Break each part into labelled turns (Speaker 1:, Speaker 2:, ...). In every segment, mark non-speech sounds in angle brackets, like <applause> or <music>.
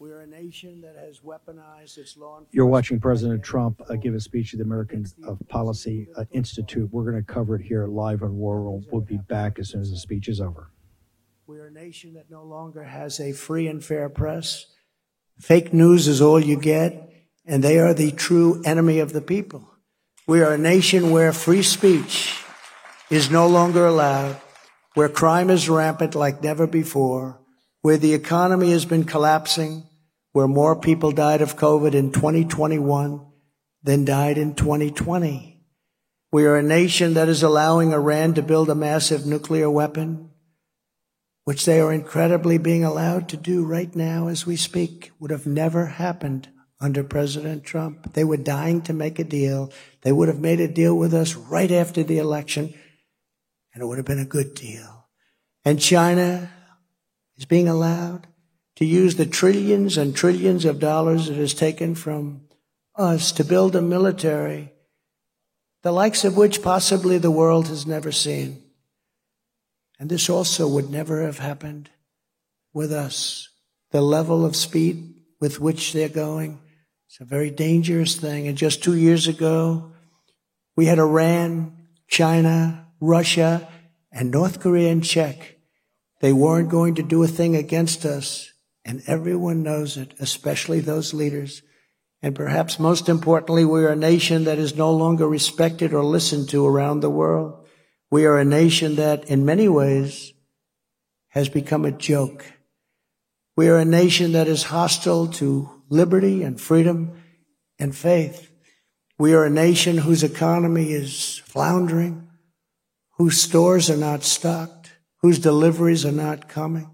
Speaker 1: We're a nation that has weaponized its law enforcement.
Speaker 2: You're watching President Trump uh, give a speech at the American uh, Policy uh, Institute. We're going to cover it here live on War Room. We'll be back as soon as the speech is over.
Speaker 1: We're a nation that no longer has a free and fair press. Fake news is all you get, and they are the true enemy of the people. We are a nation where free speech is no longer allowed, where crime is rampant like never before, where the economy has been collapsing, where more people died of COVID in 2021 than died in 2020. We are a nation that is allowing Iran to build a massive nuclear weapon, which they are incredibly being allowed to do right now as we speak, would have never happened under President Trump. They were dying to make a deal. They would have made a deal with us right after the election, and it would have been a good deal. And China is being allowed to use the trillions and trillions of dollars it has taken from us to build a military, the likes of which possibly the world has never seen. And this also would never have happened with us. The level of speed with which they're going, it's a very dangerous thing. And just two years ago, we had Iran, China, Russia, and North Korea in check. They weren't going to do a thing against us. And everyone knows it, especially those leaders. And perhaps most importantly, we are a nation that is no longer respected or listened to around the world. We are a nation that in many ways has become a joke. We are a nation that is hostile to liberty and freedom and faith. We are a nation whose economy is floundering, whose stores are not stocked, whose deliveries are not coming,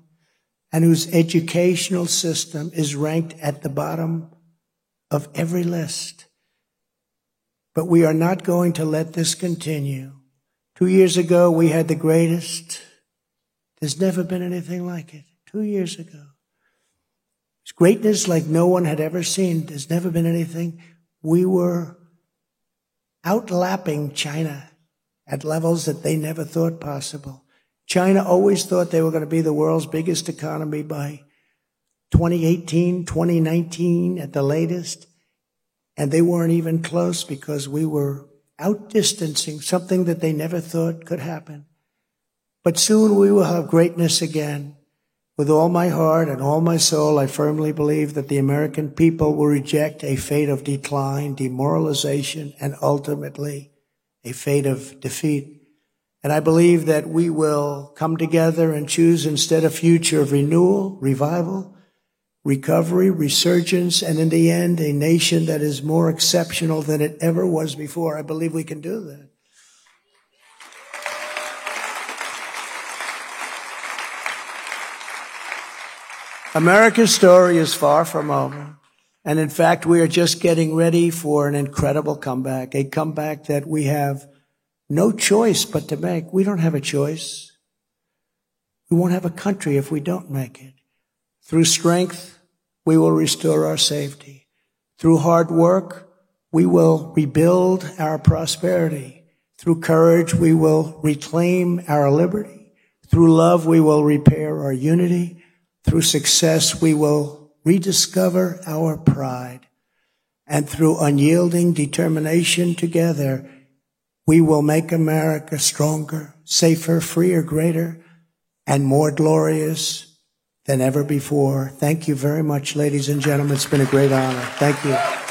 Speaker 1: and whose educational system is ranked at the bottom of every list. But we are not going to let this continue. Two years ago, we had the greatest. There's never been anything like it. Two years ago. It's greatness like no one had ever seen. There's never been anything. We were outlapping China at levels that they never thought possible. China always thought they were going to be the world's biggest economy by 2018, 2019 at the latest. And they weren't even close because we were outdistancing something that they never thought could happen. But soon we will have greatness again. With all my heart and all my soul, I firmly believe that the American people will reject a fate of decline, demoralization, and ultimately a fate of defeat. And I believe that we will come together and choose instead a future of renewal, revival, recovery, resurgence, and in the end, a nation that is more exceptional than it ever was before. I believe we can do that. America's story is far from over. And in fact, we are just getting ready for an incredible comeback, a comeback that we have no choice but to make. We don't have a choice. We won't have a country if we don't make it. Through strength, we will restore our safety. Through hard work, we will rebuild our prosperity. Through courage, we will reclaim our liberty. Through love, we will repair our unity. Through success, we will rediscover our pride. And through unyielding determination together, we will make America stronger, safer, freer, greater, and more glorious than ever before. Thank you very much, ladies and gentlemen. It's been a great honor. Thank you.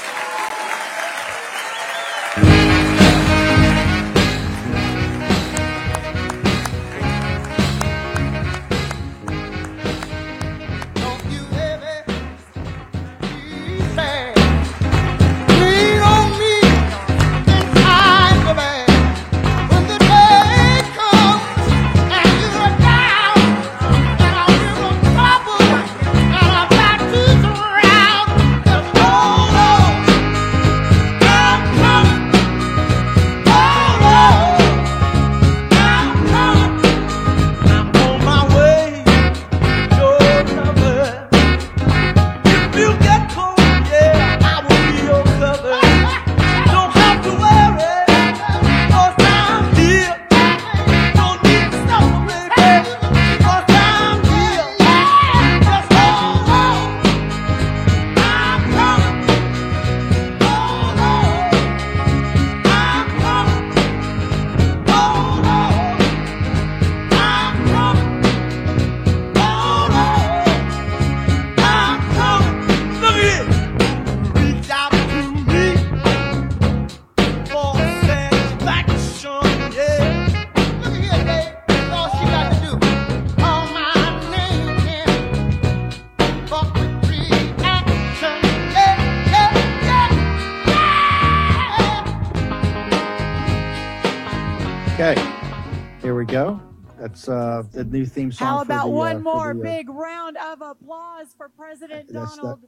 Speaker 2: That's uh, the new theme song.
Speaker 3: How
Speaker 2: for
Speaker 3: about
Speaker 2: the, uh,
Speaker 3: one
Speaker 2: for
Speaker 3: more
Speaker 2: the, uh,
Speaker 3: big round of applause for President Donald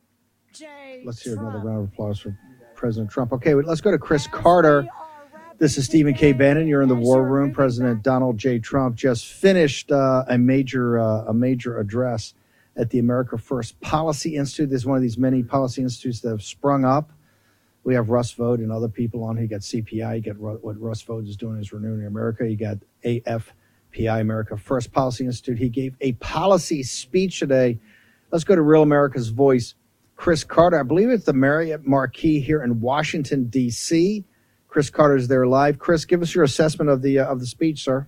Speaker 3: J.
Speaker 2: Let's hear
Speaker 3: Trump.
Speaker 2: another round of applause for President Trump. Okay, well, let's go to Chris
Speaker 3: As
Speaker 2: Carter.
Speaker 3: we are wrapping
Speaker 2: This is Stephen K. Bannon. You're in the war room. President Donald J. Trump just finished uh, a major uh, a major address at the America First Policy Institute. This is one of these many policy institutes that have sprung up. We have Russ Vought and other people on. here. You got CPI. You got what Russ Vought is doing is renewing America. You got AFPI, America First Policy Institute. He gave a policy speech today. Let's go to Real America's Voice. Chris Carter, I believe it's the Marriott Marquis here in Washington D.C. Chris Carter is there live. Chris, give us your assessment of the uh, of the speech, sir.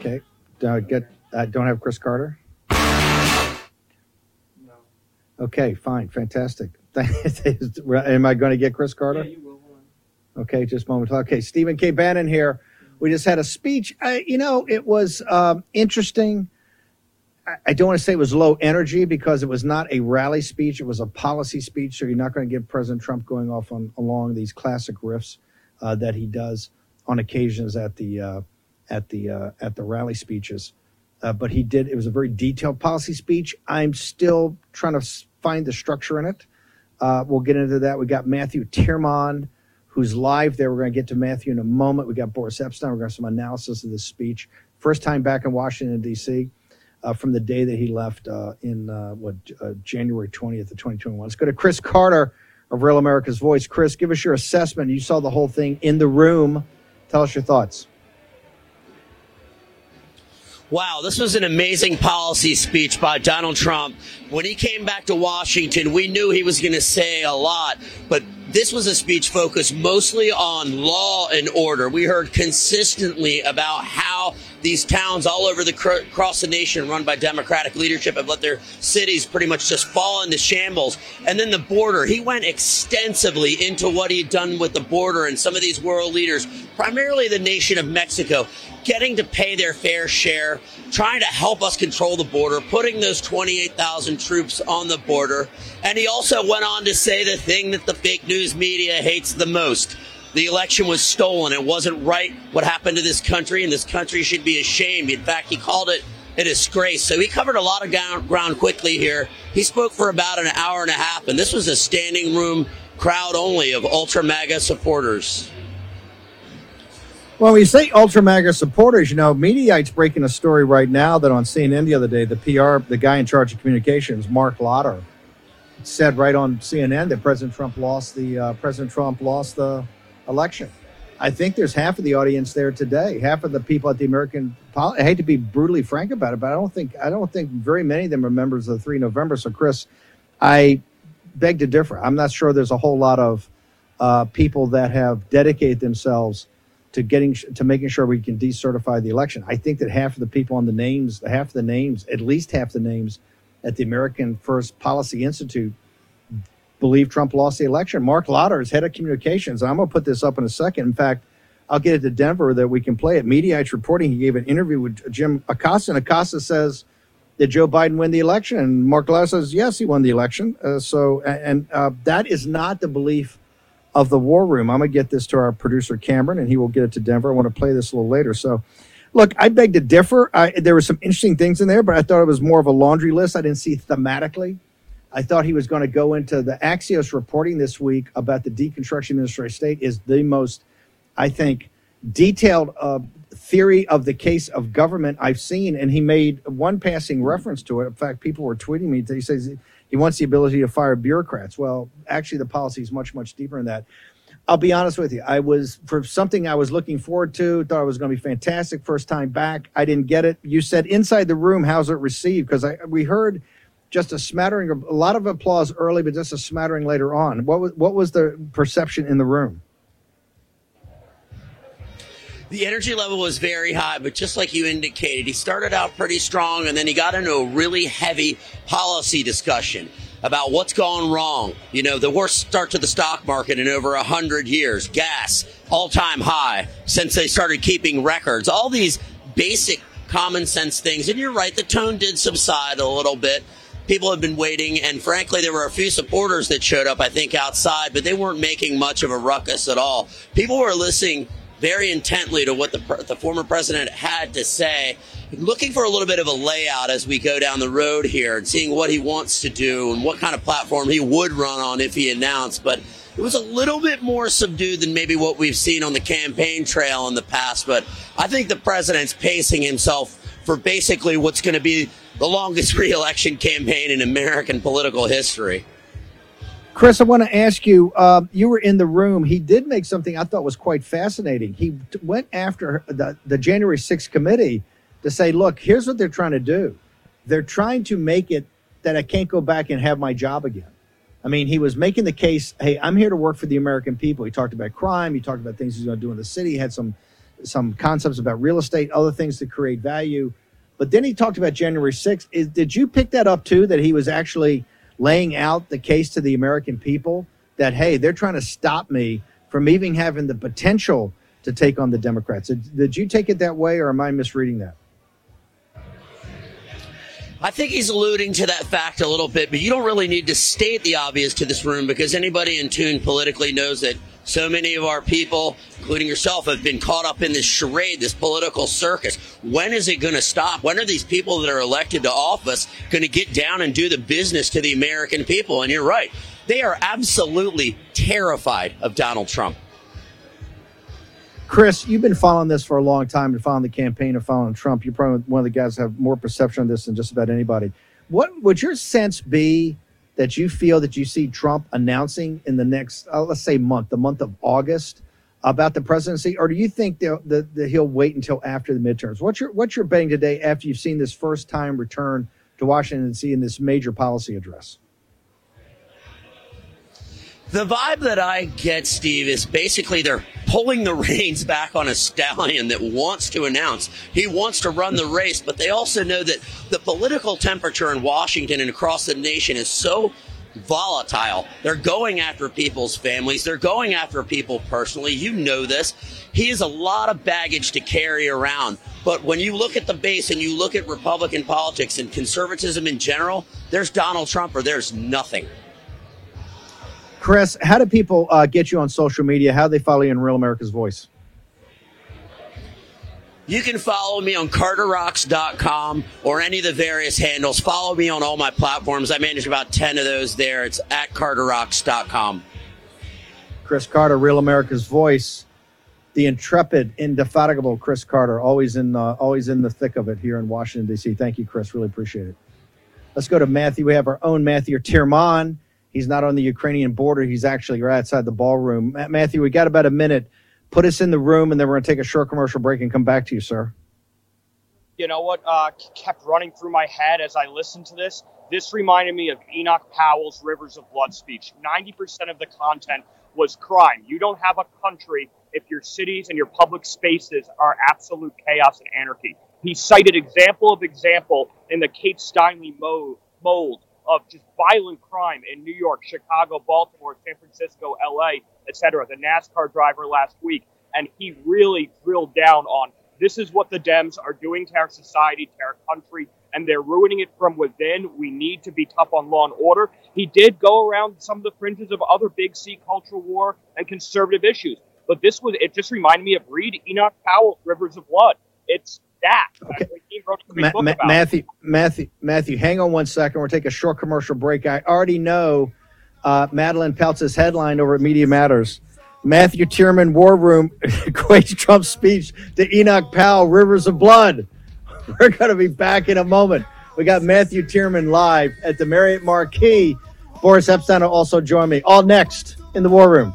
Speaker 2: Okay, uh, get uh, don't have Chris Carter. No. Okay, fine, fantastic. <laughs> Am I going to get Chris Carter?
Speaker 4: Yeah, you will. Hold on.
Speaker 2: Okay, just a moment. Okay, Stephen K. Bannon here. We just had a speech. I, you know, it was um, interesting. I, I don't want to say it was low energy because it was not a rally speech. It was a policy speech. So you're not going to get President Trump going off on along these classic riffs uh, that he does on occasions at the uh, at the uh, at the rally speeches. Uh, but he did. It was a very detailed policy speech. I'm still trying to find the structure in it. Uh, we'll get into that. We got Matthew Tyrmand, who's live there. We're going to get to Matthew in a moment. We got Boris Epstein. To have some analysis of this speech. First time back in Washington, D.C. Uh, from the day that he left uh, in uh, what uh, January 20th of 2021. Let's go to Chris Carter of Real America's Voice. Chris, give us your assessment. You saw the whole thing in the room. Tell us your thoughts.
Speaker 5: Wow, this was an amazing policy speech by Donald Trump. When he came back to Washington, we knew he was going to say a lot, but this was a speech focused mostly on law and order. We heard consistently about how these towns all over the cr- across the nation run by Democratic leadership have let their cities pretty much just fall into shambles. And then the border, he went extensively into what he'd done with the border and some of these world leaders, primarily the nation of Mexico, getting to pay their fair share, trying to help us control the border, putting those 28,000 troops on the border. And he also went on to say the thing that the fake news media hates the most. The election was stolen. It wasn't right what happened to this country, and this country should be ashamed. In fact, he called it a disgrace. So he covered a lot of ground, quickly here. He spoke for about an hour and a half, and this was a standing room crowd only of ultra MAGA supporters.
Speaker 2: Well, when you say ultra MAGA supporters, you know, Mediaite's breaking a story right now that on CNN the other day, the PR, the guy in charge of communications, Marc Lotter, said right on CNN that President Trump lost the uh, President Trump lost the election. I think there's half of the audience there today, half of the people at the American. I hate to be brutally frank about it, but I don't think I don't think very many of them are members of the Three November. So, Chris, I beg to differ. I'm not sure there's a whole lot of uh, people that have dedicated themselves to getting to making sure we can decertify the election. I think that half of the people on the names, half of the names, at least half the names at the American First Policy Institute believe Trump lost the election. Marc Lotter is head of communications. I'm going to put this up in a second. In fact, I'll get it to Denver that we can play it. Mediaite's reporting he gave an interview with Jim Acosta, and Acosta says did Joe Biden win the election? And Marc Lotter says yes, he won the election. Uh, so, and uh, that is not the belief of the war room. I'm going to get this to our producer Cameron, and he will get it to Denver. I want to play this a little later. So, look, I beg to differ. I, there were some interesting things in there, but I thought it was more of a laundry list. I didn't see thematically. I thought he was going to go into the Axios reporting this week about the deconstruction Ministry of State is the most, I think, detailed uh, theory of the case of government I've seen. And he made one passing reference to it. In fact, people were tweeting me. That he says he wants the ability to fire bureaucrats. Well, actually, the policy is much, much deeper than that. I'll be honest with you. I was for something I was looking forward to. Thought it was going to be fantastic. First time back, I didn't get it. You said inside the room, how's it received? Because I we heard just a smattering of a lot of applause early, but just a smattering later on. What was what was the perception in the room?
Speaker 5: The energy level was very high, but just like you indicated, he started out pretty strong and then he got into a really heavy policy discussion about what's gone wrong. You know, the worst start to the stock market in over a hundred years. Gas, all time high since they started keeping records. All these basic common sense things. And you're right, the tone did subside a little bit. People have been waiting, and frankly, there were a few supporters that showed up, I think, outside, but they weren't making much of a ruckus at all. People were listening very intently to what the, the former president had to say, looking for a little bit of a layout as we go down the road here and seeing what he wants to do and what kind of platform he would run on if he announced. But it was a little bit more subdued than maybe what we've seen on the campaign trail in the past. But I think the president's pacing himself for basically what's going to be the longest <laughs> reelection campaign in American political history.
Speaker 2: Chris, I want to ask you. Uh, you were in the room. He did make something I thought was quite fascinating. He t- went after the, the January 6th committee to say, look, here's what they're trying to do. They're trying to make it that I can't go back and have my job again. I mean, he was making the case, hey, I'm here to work for the American people. He talked about crime. He talked about things he's going to do in the city. He had some some concepts about real estate, other things to create value. But then he talked about January 6th. Is, did you pick that up too? That he was actually laying out the case to the American people that, hey, they're trying to stop me from even having the potential to take on the Democrats. Did, did you take it that way, or am I misreading that?
Speaker 5: I think he's alluding to that fact a little bit, but you don't really need to state the obvious to this room because anybody in tune politically knows that so many of our people, including yourself, have been caught up in this charade, this political circus. When is it going to stop? When are these people that are elected to office going to get down and do the business to the American people? And you're right. They are absolutely terrified of Donald Trump.
Speaker 2: Chris, you've been following this for a long time and following the campaign and following Trump. You're probably one of the guys that have more perception on this than just about anybody. What would your sense be that you feel that you see Trump announcing in the next, uh, let's say, month, the month of August, about the presidency, or do you think that, he'll wait until after the midterms? What's your what's your betting today after you've seen this first time return to Washington D.C. in this major policy address?
Speaker 5: The vibe that I get, Steve, is basically they're pulling the <laughs> reins back on a stallion that wants to announce he wants to run the race, but they also know that the political temperature in Washington and across the nation is so volatile. They're going after people's families. They're going after people personally. You know this. He has a lot of baggage to carry around. But when you look at the base and you look at Republican politics and conservatism in general, there's Donald Trump or there's nothing.
Speaker 2: Chris, how do people uh, get you on social media? How do they follow you in Real America's Voice?
Speaker 5: You can follow me on carterrocks.com or any of the various handles. Follow me on all my platforms. I manage about 10 of those there. It's at carterrocks.com.
Speaker 2: Chris Carter, Real America's Voice, the intrepid, indefatigable Chris Carter, always in uh, always in the thick of it here in Washington D.C. Thank you, Chris. Really appreciate it. Let's go to Matthew. We have our own Matthew Tyrmand. He's not on the Ukrainian border. He's actually right outside the ballroom. Matthew, we got about a minute. Put us in the room, and then we're going to take a short commercial break and come back to you, sir.
Speaker 4: You know what uh, kept running through my head as I listened to this? This reminded me of Enoch Powell's Rivers of Blood speech. 90% of the content was crime. You don't have a country if your cities and your public spaces are absolute chaos and anarchy. He cited example of example in the Kate Steinle mold of just violent crime in New York, Chicago, Baltimore, San Francisco, LA, etc. The NASCAR driver last week, and he really drilled down on this is what the Dems are doing to our society, to our country, and they're ruining it from within. We need to be tough on law and order. He did go around some of the fringes of other big C cultural war and conservative issues, but this was it. Just reminded me of Reed, Enoch Powell's Rivers of Blood. It's that.
Speaker 2: Okay. Ma- Ma- Matthew, Matthew, Matthew, hang on one second. We'll take a short commercial break. I already know uh, Madeline Peltz's headline over at Media Matters. Matthew Tyrmand War Room <laughs> equates Trump's speech to Enoch Powell, Rivers of Blood. <laughs> We're going to be back in a moment. We got Matthew Tyrmand live at the Marriott Marquis. Boris Epstein will also join me. All next in the War Room.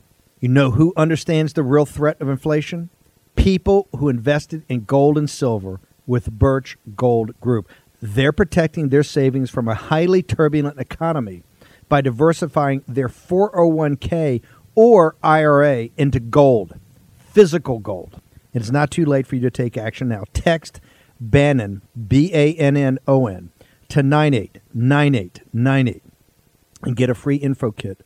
Speaker 2: You know who understands the real threat of inflation? people who invested in gold and silver with Birch Gold Group. They're protecting their savings from a highly turbulent economy by diversifying their 401k or IRA into gold, physical gold. It's not too late for you to take action now. Text Bannon, B A N N O N, to 989898 and get a free info kit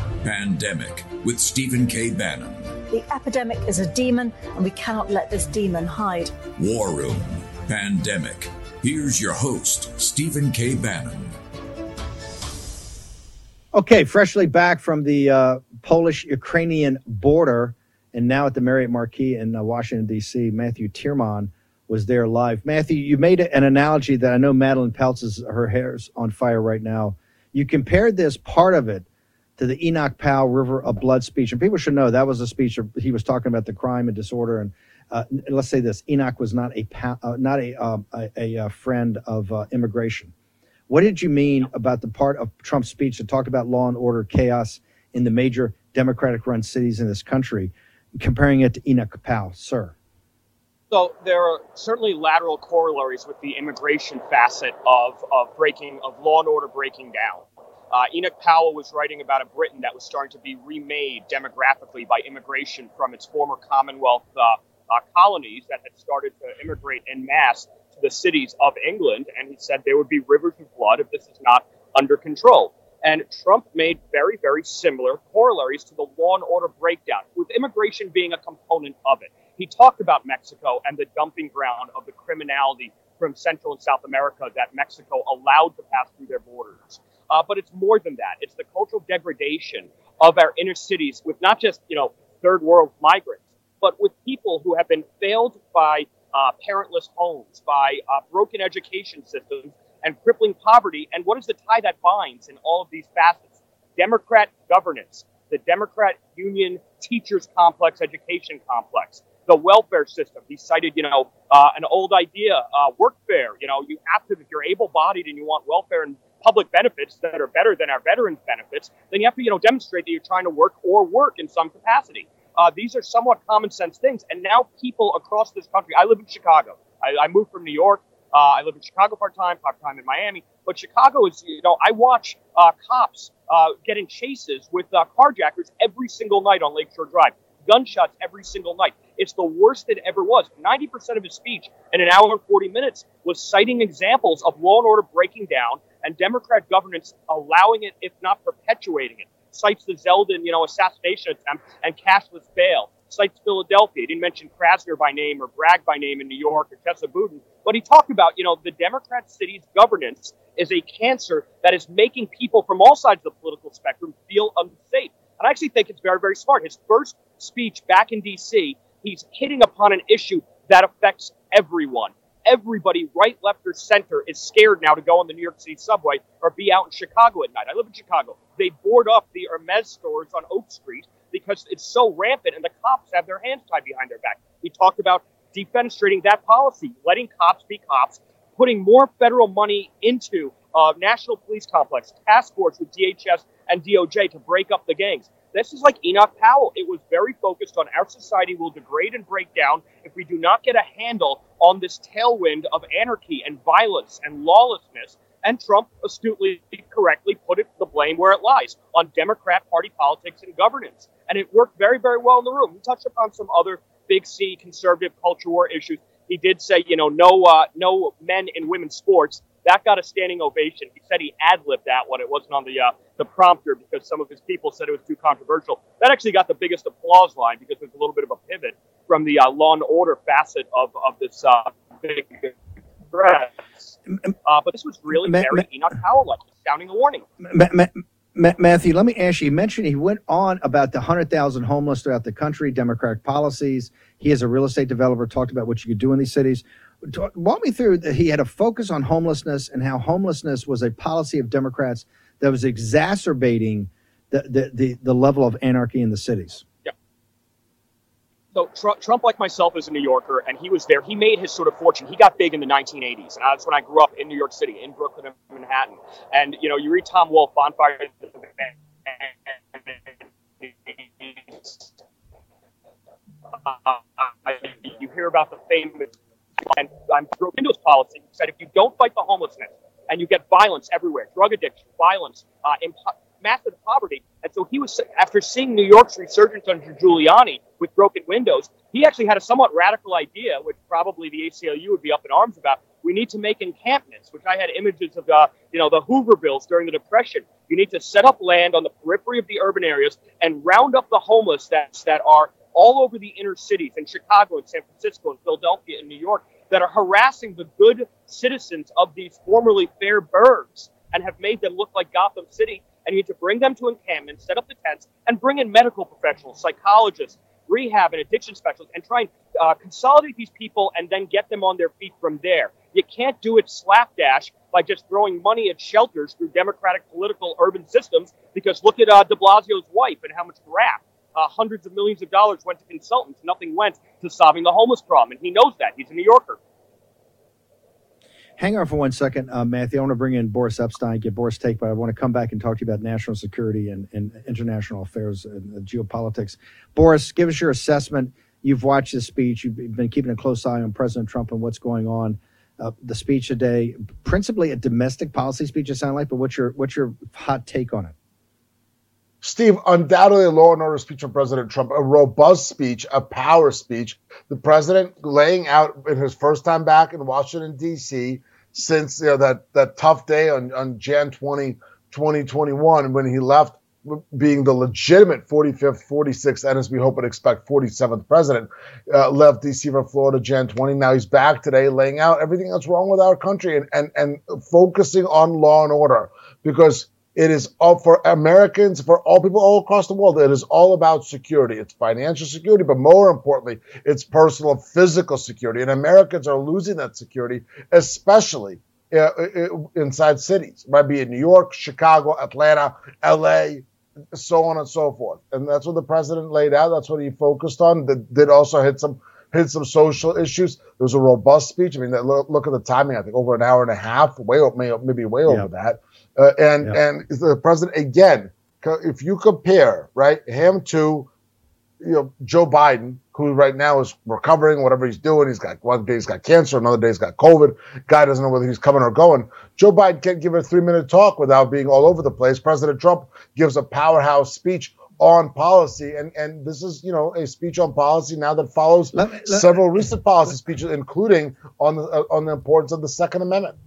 Speaker 6: Pandemic with Stephen K. Bannon.
Speaker 7: The epidemic is a demon, and we cannot let this demon hide.
Speaker 6: War Room Pandemic. Here's your host, Stephen K. Bannon.
Speaker 2: Okay, freshly back from the uh, Polish Ukrainian border and now at the Marriott Marquis in uh, Washington, D.C., Matthew Tyrmand was there live. Matthew, you made an analogy that I know Madeline Peltz is, her hair's on fire right now. You compared this part of it to the Enoch Powell River of Blood speech. And people should know that was a speech of, he was talking about the crime and disorder. And uh, let's say this Enoch was not a, uh, not a, uh, a, a, uh, friend of uh, immigration. What did you mean about the part of Trump's speech that talked about law and order chaos in the major Democratic run cities in this country, comparing it to Enoch Powell, sir?
Speaker 4: So there are certainly lateral corollaries with the immigration facet of, of breaking of law and order breaking down. Uh, Enoch Powell was writing about a Britain that was starting to be remade demographically by immigration from its former Commonwealth uh, uh, colonies that had started to immigrate en masse to the cities of England, and he said there would be rivers of blood if this is not under control. And Trump made very, very similar corollaries to the law and order breakdown, with immigration being a component of it. He talked about Mexico and the dumping ground of the criminality from Central and South America that Mexico allowed to pass through their borders. Uh, but it's more than that. It's the cultural degradation of our inner cities with not just, you know, third world migrants, but with people who have been failed by uh, parentless homes, by uh, broken education systems, and crippling poverty. And what is the tie that binds in all of these facets? Democrat governance, the Democrat union teachers complex, education complex, the welfare system. He cited, you know, uh, an old idea, uh, workfare. You know, you have to, if you're able-bodied and you want welfare and public benefits that are better than our veterans benefits, then you have to, you know, demonstrate that you're trying to work or work in some capacity. Uh, these are somewhat common sense things. And now people across this country, I live in Chicago. I, I moved from New York. Uh, I live in Chicago part time, part time in Miami. But Chicago is, you know, I watch uh, cops uh, get chases with uh, carjackers every single night on Lakeshore Drive. Gunshots every single night. It's the worst it ever was. 90% of his speech in an hour and 40 minutes was citing examples of law and order breaking down and Democrat governance allowing it, if not perpetuating it cites the Zeldin, you know, assassination attempt and cashless bail. Cites Philadelphia. He didn't mention Krasner by name or Bragg by name in New York or Chesa Boudin, but he talked about, you know, the Democrat city's governance is a cancer that is making people from all sides of the political spectrum feel unsafe. And I actually think it's very, very smart. His first speech back in D.C., he's hitting upon an issue that affects everyone everybody, right, left, or center, is scared now to go on the New York City subway or be out in Chicago at night. I live in Chicago. They board up the Hermes stores on Oak Street because it's so rampant and the cops have their hands tied behind their back. We talked about defenestrating that policy, letting cops be cops, putting more federal money into uh, national police complex, task force with DHS and DOJ to break up the gangs. This is like Enoch Powell. It was very focused on our society will degrade and break down if we do not get a handle on this tailwind of anarchy and violence and lawlessness. And Trump astutely, correctly put it the blame where it lies on Democrat Party politics and governance. And it worked very, very well in the room. He touched upon some other big C conservative culture war issues. He did say, you know, no, uh, no men in women's sports. That got a standing ovation. He said he ad libbed that one. It wasn't on the uh, the prompter because some of his people said it was too controversial. That actually got the biggest applause line because there's a little bit of a pivot from the uh, law and order facet of of this uh, big. Uh, but this was really
Speaker 2: Ma-
Speaker 4: very
Speaker 2: Ma-
Speaker 4: Enoch Powell like, sounding a warning.
Speaker 2: Ma- Ma- Matthew, let me ask you. You mentioned he went on about the 100,000 homeless throughout the country, Democratic policies. He, as a real estate developer, talked about what you could do in these cities. Walk me through that he had a focus on homelessness and how homelessness was a policy of Democrats that was exacerbating the, the, the, the level of anarchy in the cities.
Speaker 4: So Trump, Trump, like myself, is a New Yorker, and he was there. He made his sort of fortune. He got big in the 1980s, and that's when I grew up in New York City, in Brooklyn and Manhattan. And you know, you read Tom Wolfe, Bonfire. You hear about the famous and I'm broke Windows policy. He said if you don't fight the homelessness and you get violence everywhere, drug addiction, violence, uh, massive poverty. And so he was, after seeing New York's resurgence under Giuliani with broken windows, he actually had a somewhat radical idea, which probably the ACLU would be up in arms about. We need to make encampments, which I had images of, uh, you know, the Hoovervilles during the Depression. You need to set up land on the periphery of the urban areas and round up the homeless that, that are all over the inner cities in Chicago and San Francisco and Philadelphia and New York that are harassing the good citizens of these formerly fair burgs and have made them look like Gotham City. And you need to bring them to encampment, set up the tents, and bring in medical professionals, psychologists, rehab and addiction specialists, and try and uh, consolidate these people and then get them on their feet from there. You can't do it slapdash by just throwing money at shelters through democratic political urban systems. Because look at uh, De Blasio's wife and how much graft uh, hundreds of millions of dollars went to consultants. Nothing went to solving the homeless problem. And he knows that. He's a New Yorker.
Speaker 2: Hang on for one second, uh, Matthew. I want to bring in Boris Epstein, get Boris' take, but I want to come back and talk to you about national security and, and international affairs and uh, geopolitics. Boris, give us your assessment. You've watched this speech. You've been keeping a close eye on President Trump and what's going on. Uh, the speech today, principally a domestic policy speech, it sounded like. But what's your what's your hot take on it?
Speaker 8: Steve, undoubtedly a law and order speech from President Trump, a robust speech, a power speech. The president laying out in his first time back in Washington, D.C., since you know, that, that tough day on, on Jan 20, 2021, when he left being the legitimate 45th, 46th, and as we hope and expect, 47th president, uh, left D.C. for Florida Jan 20. Now he's back today laying out everything that's wrong with our country and, and, and focusing on law and order because it is all for Americans, for all people all across the world. It is all about security. It's financial security, but more importantly, it's personal physical security. And Americans are losing that security, especially uh, uh inside cities, might Be in New York, Chicago, Atlanta, LA, so on and so forth. And that's what the president laid out. That's what he focused on. That did also hit some hit some social issues. It was a robust speech. I mean, look, look at the timing. I think over an hour and a half, way maybe way over that. Uh, and yeah. and the president again, if you compare right him to you know Joe Biden, who right now is recovering, whatever he's doing, he's got one day he's got cancer, another day he's got COVID. Guy doesn't know whether he's coming or going. Joe Biden can't give a three minute talk without being all over the place. President Trump gives a powerhouse speech on policy, and and this is you know a speech on policy now that follows let me, let, several recent policy speeches, including on the uh, on the importance of the Second Amendment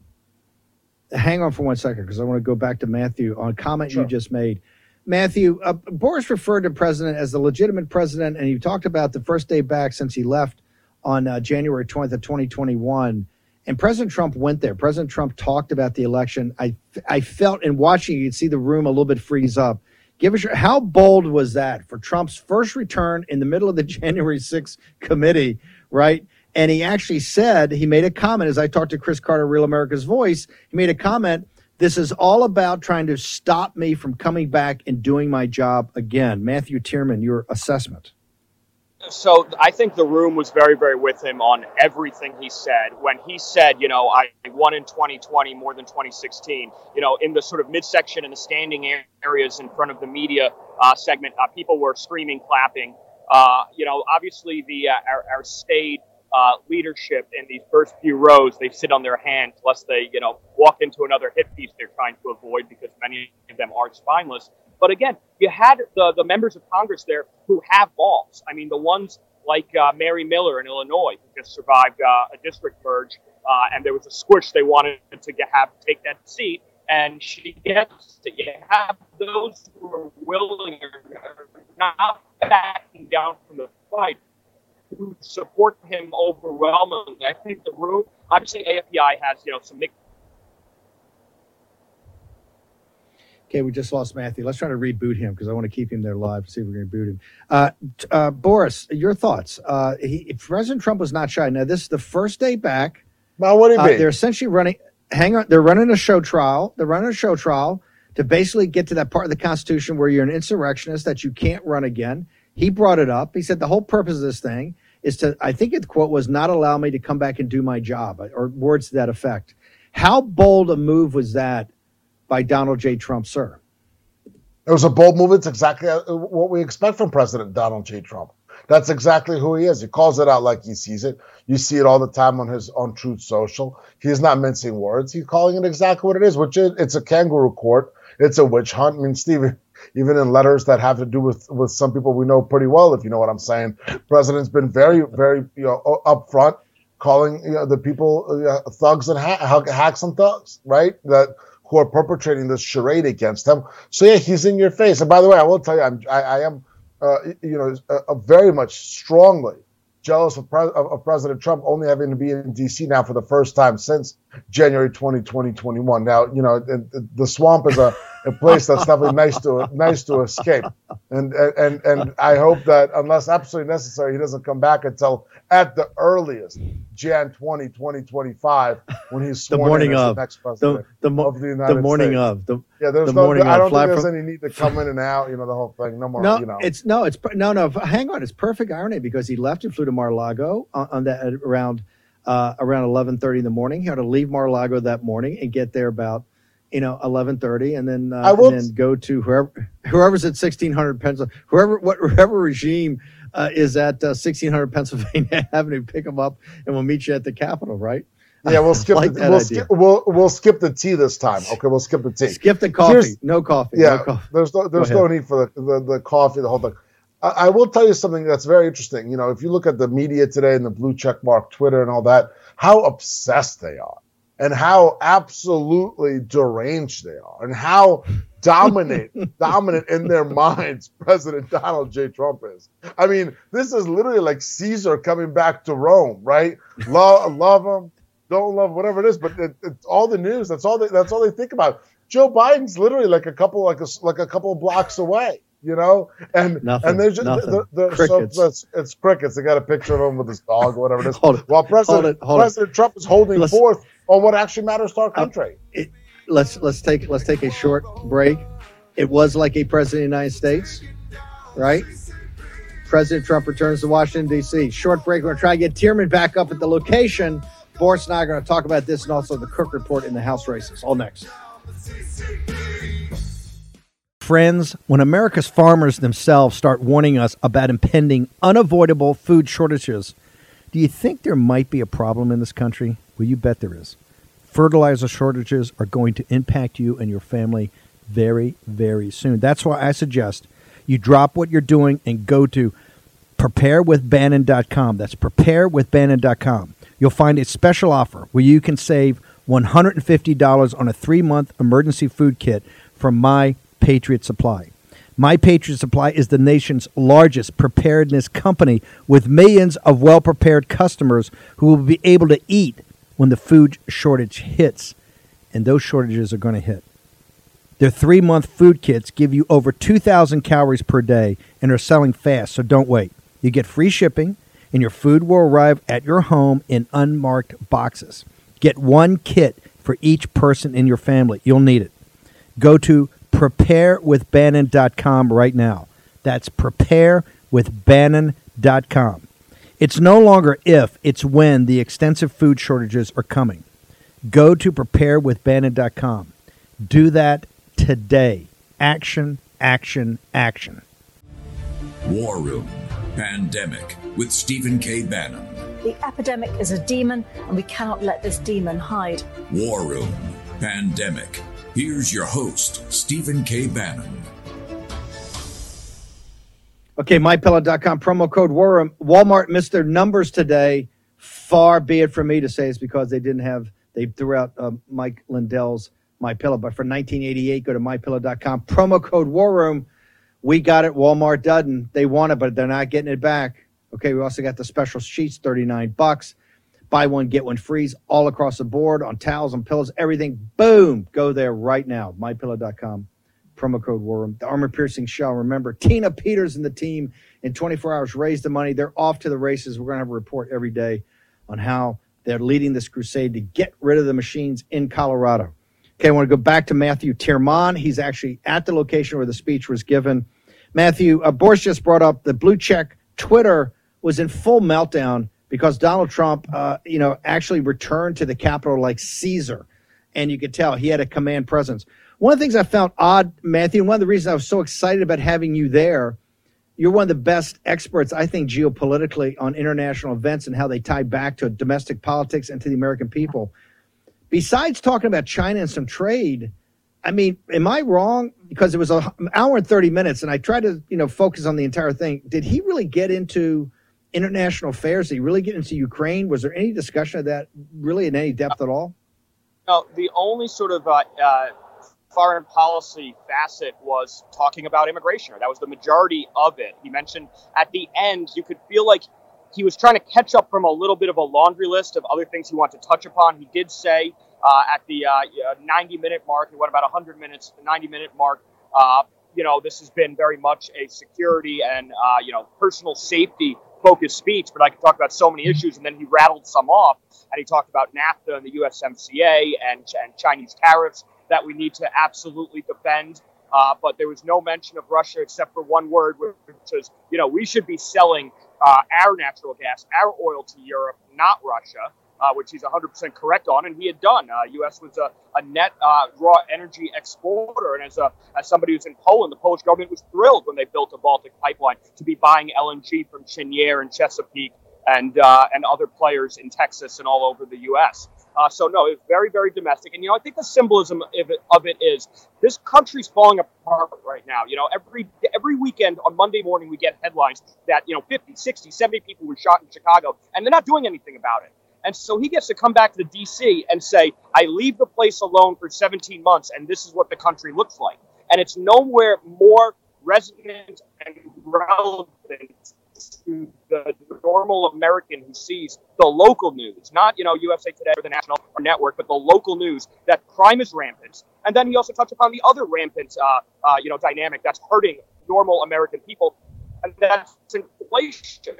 Speaker 2: hang on for one second because I want to go back to Matthew on a comment sure. you just made. Matthew, uh, Boris referred to president as the legitimate president, and you talked about the first day back since he left on uh, January 20th of 2021. And President Trump went there. President Trump talked about the election. I I felt in watching, you'd see the room a little bit freeze up. Give us your, how bold was that for Trump's first return in the middle of the <laughs> January 6th committee, right? And he actually said, he made a comment as I talked to Chris Carter, Real America's Voice. He made a comment. This is all about trying to stop me from coming back and doing my job again. Matthew Tyrmand, your assessment.
Speaker 4: So I think the room was very, very with him on everything he said. When he said, you know, I won in 2020 more than 2016, you know, in the sort of midsection and the standing areas in front of the media uh, segment, uh, people were screaming, clapping. Uh, you know, obviously the uh, our, our state uh, leadership in these first few rows. They sit on their hands lest they, you know, walk into another hit piece they're trying to avoid because many of them are spineless. But again, you had the, the members of Congress there who have balls. I mean, the ones like uh, Mary Miller in Illinois, who just survived uh, a district merge, uh, and there was a squish they wanted to have take that seat, and she gets it. You have those who are willing or not backing down from the fight who support him overwhelmingly. I think the room, obviously, AFPI has you know some.
Speaker 2: Okay, we just lost Matthew. Let's try to reboot him because I want to keep him there live. To see if we're going to boot him. Uh, uh, Boris, your thoughts? Uh, he, President Trump was not shy. Now, this is the first day back.
Speaker 8: Now, what do you
Speaker 2: Uh,
Speaker 8: mean?
Speaker 2: they're essentially running. Hang on, they're running a show trial. They're running a show trial to basically get to that part of the Constitution where you're an insurrectionist that you can't run again. He brought it up. He said the whole purpose of this thing is to. I think the quote was not allow me to come back and do my job, or words to that effect. How bold a move was that by Donald J. Trump, sir?
Speaker 8: It was a bold move. It's exactly uh, what we expect from President Donald J. Trump. That's exactly who he is. He calls it out like he sees it. You see it all the time on his on Truth Social. He's not mincing words. He's calling it exactly what it is, which is it's a kangaroo court. It's a witch hunt. I mean, Steve, even in letters that have to do with with some people we know pretty well, if you know what I'm saying, President's been very, very you know upfront, calling you know, the people uh, thugs and ha- hacks and thugs, right? That who are perpetrating this charade against him. So yeah, he's in your face. And by the way, I will tell you, I'm I, I am uh, you know uh, very much strongly jealous of, Pre- of President Trump only having to be in D.C. now for the first time since January 20, 2021. Now you know the, the swamp is a, a place that's definitely nice to nice to escape, and and and I hope that unless absolutely necessary, he doesn't come back until at the earliest Jan 20, 2025 when he's
Speaker 2: The
Speaker 8: sworn
Speaker 2: morning
Speaker 8: in as
Speaker 2: of
Speaker 8: the next president
Speaker 2: the, mo-
Speaker 8: of the United
Speaker 2: the morning
Speaker 8: States.
Speaker 2: of the
Speaker 8: Yeah, there's
Speaker 2: the
Speaker 8: no.
Speaker 2: morning
Speaker 8: I don't think there's
Speaker 2: from-
Speaker 8: any need to come in and out. You know the whole thing. No more.
Speaker 2: No,
Speaker 8: you know.
Speaker 2: it's no, it's no, no. Hang on, it's perfect irony because he left and flew to Mar-a-Lago on, on that around uh, around eleven thirty in the morning. He had to leave Mar-a-Lago that morning and get there about you know eleven thirty, and then uh,
Speaker 8: I will-
Speaker 2: and then go to whoever whoever's at sixteen hundred Pennsylvania, whoever what whoever regime uh, is at uh, sixteen hundred Pennsylvania <laughs> Avenue, pick them up, and we'll meet you at the Capitol, right?
Speaker 8: yeah, we'll <laughs> skip.
Speaker 2: like
Speaker 8: the,
Speaker 2: that
Speaker 8: we'll
Speaker 2: idea.
Speaker 8: skip. We'll we'll skip the tea this time. Okay, we'll skip the tea.
Speaker 2: Skip the coffee,
Speaker 8: Here's-
Speaker 2: no coffee,
Speaker 8: yeah,
Speaker 2: no coffee.
Speaker 8: there's no there's no need for the, the the coffee, the whole thing. I, I will tell you something that's very interesting. You know, if you look at the media today and the blue check mark Twitter and all that, how obsessed they are, and how absolutely deranged they are, and how dominate <laughs> dominant in their minds <laughs> President Donald J. Trump is. I mean, this is literally like Caesar coming back to Rome, right? Love love him, don't love whatever it is, but it, it's all the news. That's all they that's all they think about. Joe Biden's literally like a couple like a like a couple blocks away, you know, and
Speaker 2: Nothing,
Speaker 8: and there's just
Speaker 2: nothing.
Speaker 8: the, the,
Speaker 2: Crickets.
Speaker 8: So it's, it's crickets. They got a picture of him with his dog, or whatever it is.
Speaker 2: Hold it,
Speaker 8: While President
Speaker 2: hold it, hold it.
Speaker 8: President Trump is holding
Speaker 2: Let's-
Speaker 8: forth on what actually matters to our uh, country.
Speaker 2: let's let's take let's take a short break. It was like a president of the United States, right? President Trump returns to Washington D.C. Short break. We're gonna try to get Tyrmand back up at the location. Boris and I are going to talk about this and also the Cook report in the House races. All next. Friends, when America's farmers themselves start warning us about impending, unavoidable food shortages, do you think there might be a problem in this country? Well, you bet there is. Fertilizer shortages are going to impact you and your family very, very soon. That's why I suggest you drop what you're doing and go to preparewithbannon.com. That's preparewithbannon.com. You'll find a special offer where you can save $150 on a three month emergency food kit from My Patriot Supply. My Patriot Supply is the nation's largest preparedness company with millions of well prepared customers who will be able to eat when the food shortage hits. And those shortages are going to hit. Their three month food kits give you over 2,000 calories per day and are selling fast, so don't wait. You get free shipping, and your food will arrive at your home in unmarked boxes. Get one kit for each person in your family. You'll need it. Go to preparewithbannon.com right now. That's preparewithbannon.com. It's no longer if, it's when the extensive food shortages are coming. Go to preparewithbannon.com. Do that today. Action, action, action.
Speaker 6: War Room Pandemic with Stephen K. Bannon.
Speaker 7: The epidemic is a demon, and we cannot let this demon hide.
Speaker 6: War Room Pandemic. Here's your host, Stephen K. Bannon.
Speaker 2: Okay, mypillow.com promo code War Room. Walmart missed their numbers today. Far be it from me to say it's because they didn't have they threw out uh, Mike Lindell's My Pillow. But for 1988, go to mypillow.com promo code War Room. We got it. Walmart doesn't. They want it, but they're not getting it back. Okay, we also got the special sheets, 39 bucks. Buy one, get one freeze all across the board on towels and pillows, everything. Boom. Go there right now. Mypillow.com promo code War Room. The armor piercing shell. Remember, Tina Peters and the team in 24 hours raised the money. They're off to the races. We're going to have a report every day on how they're leading this crusade to get rid of the machines in Colorado. Okay, I want to go back to Matthew Tyrmand. He's actually at the location where the speech was given. Matthew, uh, Boris just brought up the blue check. Twitter was in full meltdown because Donald Trump, uh, you know, actually returned to the Capitol like Caesar, and you could tell he had a command presence. One of the things I found odd, Matthew, and one of the reasons I was so excited about having you there, you're one of the best experts, I think, geopolitically on international events and how they tie back to domestic politics and to the American people. Besides talking about China and some trade, I mean, am I wrong? Because it was an hour and 30 minutes, and I tried to, you know, focus on the entire thing. Did he really get into international affairs? Did he really get into Ukraine? Was there any discussion of that really in any depth at all?
Speaker 4: No, the only sort of uh, uh, foreign policy facet was talking about immigration. That was the majority of it. He mentioned at the end, you could feel like he was trying to catch up from a little bit of a laundry list of other things he wanted to touch upon. He did say uh, at the uh, 90 minute mark, he went about 100 minutes, the 90 minute mark. Uh, you know, this has been very much a security and uh, you know personal safety focused speech, but I could talk about so many issues. And then he rattled some off, and he talked about NAFTA and the USMCA and, and Chinese tariffs that we need to absolutely defend. Uh, but there was no mention of Russia except for one word, which is, you know, we should be selling uh, our natural gas, our oil to Europe, not Russia, uh, which he's 100% correct on, and he had done. U.S. Uh, was a, a net uh, raw energy exporter, and as a as somebody who's in Poland, the Polish government was thrilled when they built a Baltic pipeline to be buying LNG from Cheniere and Chesapeake and uh, and other players in Texas and all over the U.S. Uh, so no, it's very, very domestic. And you know, I think the symbolism of it, of it is this country's falling apart right now. You know, every every weekend on Monday morning we get headlines that you know 50, 60, 70 people were shot in Chicago, and they're not doing anything about it. And so he gets to come back to D.C. and say, "I leave the place alone for 17 months, and this is what the country looks like." And it's nowhere more resonant and relevant to the normal American who sees the local news, not you know USA Today or the national or network, but the local news that crime is rampant. And then he also touched upon the other rampant, uh, uh, you know, dynamic that's hurting normal American people, and that's inflation.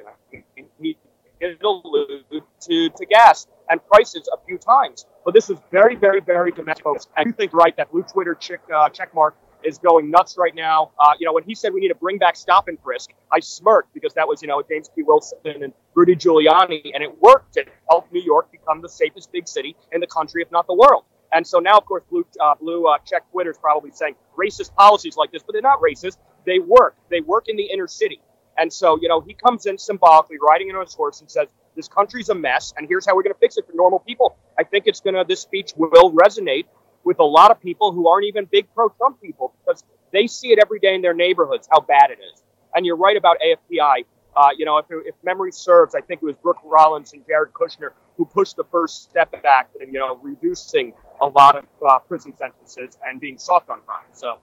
Speaker 4: He did allude to, to gas and prices a few times, but this is very, very, very domestic. I do think right that blue Twitter check uh, check mark is going nuts right now. Uh, you know, when he said we need to bring back stop and frisk, I smirked because that was, you know, James P. Wilson and Rudy Giuliani, and it worked. It helped New York become the safest big city in the country, if not the world. And so now, of course, Blue, uh, Blue uh, Check Twitter is probably saying racist policies like this, but they're not racist. They work. They work in the inner city. And so, you know, he comes in symbolically, riding in on his horse, and says, "This country's a mess, and here's how we're going to fix it for normal people." I think it's going to. This speech will resonate with a lot of people who aren't even big pro-Trump people because they see it every day in their neighborhoods how bad it is. And you're right about AFPI. Uh, you know, if, if memory serves, I think it was Brooke Rollins and Jared Kushner who pushed the first step back in, you know, reducing a lot of uh, prison sentences and being soft on crime. So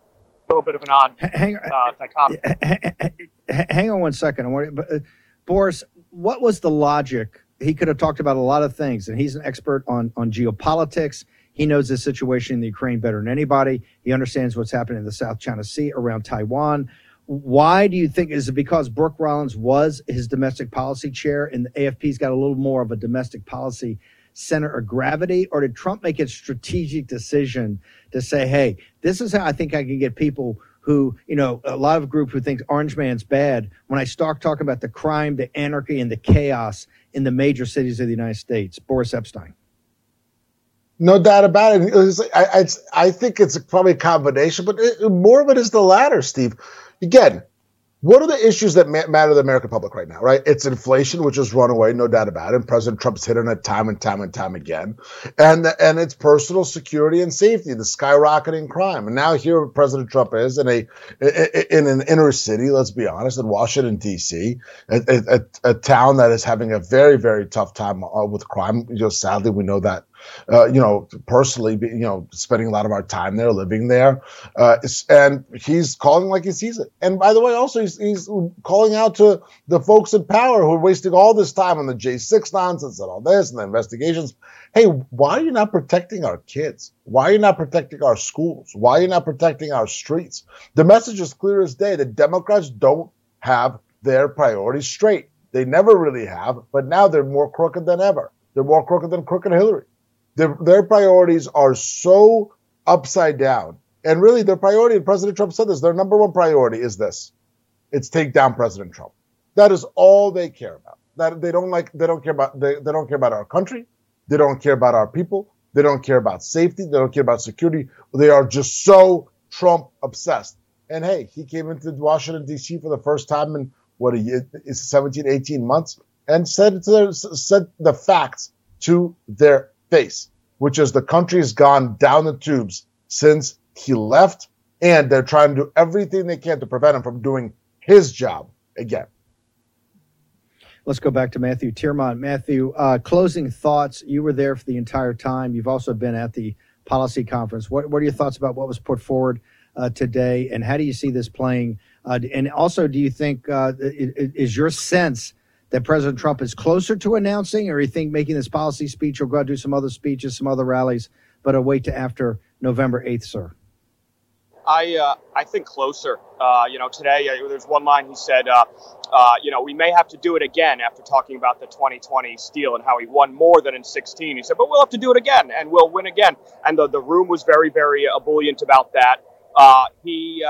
Speaker 4: little bit of an odd hang, uh, dichotomy.
Speaker 2: Hang on one second. I want to, uh, Boris, what was the logic? He could have talked about a lot of things, and he's an expert on on geopolitics. He knows the situation in the Ukraine better than anybody. He understands what's happening in the South China Sea around Taiwan. Why do you think is it because Brooke Rollins was his domestic policy chair and the AFP's got a little more of a domestic policy center of gravity, or did Trump make a strategic decision to say, "Hey, this is how I think I can get people who, you know, a lot of group who thinks Orange Man's bad. When I start talking about the crime, the anarchy, and the chaos in the major cities of the United States, Boris Epshteyn.
Speaker 8: No doubt about it. I, I, I, think it's probably a combination, but it, more of it is the latter, Steve. Again, what are the issues that matter to the American public right now, right? It's inflation, which has run away, no doubt about it. And President Trump's hit on it time and time and time again. And and it's personal security and safety, the skyrocketing crime. And now here President Trump is in a in an inner city, let's be honest, in Washington, D.C., a, a, a town that is having a very, very tough time uh, with crime. You know, sadly, we know that uh, you know, personally, you know, spending a lot of our time there, living there, uh, and he's calling like he sees it. And by the way, also he's, he's calling out to the folks in power who are wasting all this time on the J6 nonsense and all this and the investigations. Hey, why are you not protecting our kids? Why are you not protecting our schools? Why are you not protecting our streets? The message is clear as day. The Democrats don't have their priorities straight. They never really have, but now they're more crooked than ever. They're more crooked than crooked Hillary. Their, their priorities are so upside down. And really, their priority, and President Trump said this, their number one priority is this it's take down President Trump. That is all they care about. That they don't like, they don't care about, they, they don't care about our country. They don't care about our people. They don't care about safety. They don't care about security. They are just so Trump obsessed. And hey, he came into Washington, D.C. for the first time in what a year, is 17, 18 months and said, their, said the facts to their face, which is the country has gone down the tubes since he left, and they're trying to do everything they can to prevent him from doing his job again.
Speaker 2: Let's go back to Matthew Tyrmand. Matthew, uh, closing thoughts. You were there for the entire time. You've also been at the policy conference. What, what are your thoughts about what was put forward uh, today, and how do you see this playing? Uh, and also, do you think uh, is your sense that President Trump is closer to announcing, or you think making this policy speech, or go out do some other speeches, some other rallies, but a wait to after November eighth, sir?
Speaker 4: I uh, I think closer. Uh, you know, today uh, there's one line he said. Uh, uh, you know, we may have to do it again after talking about the 2020 steal and how he won more than in 16. He said, but we'll have to do it again and we'll win again. And the, the room was very, very ebullient about that. Uh, he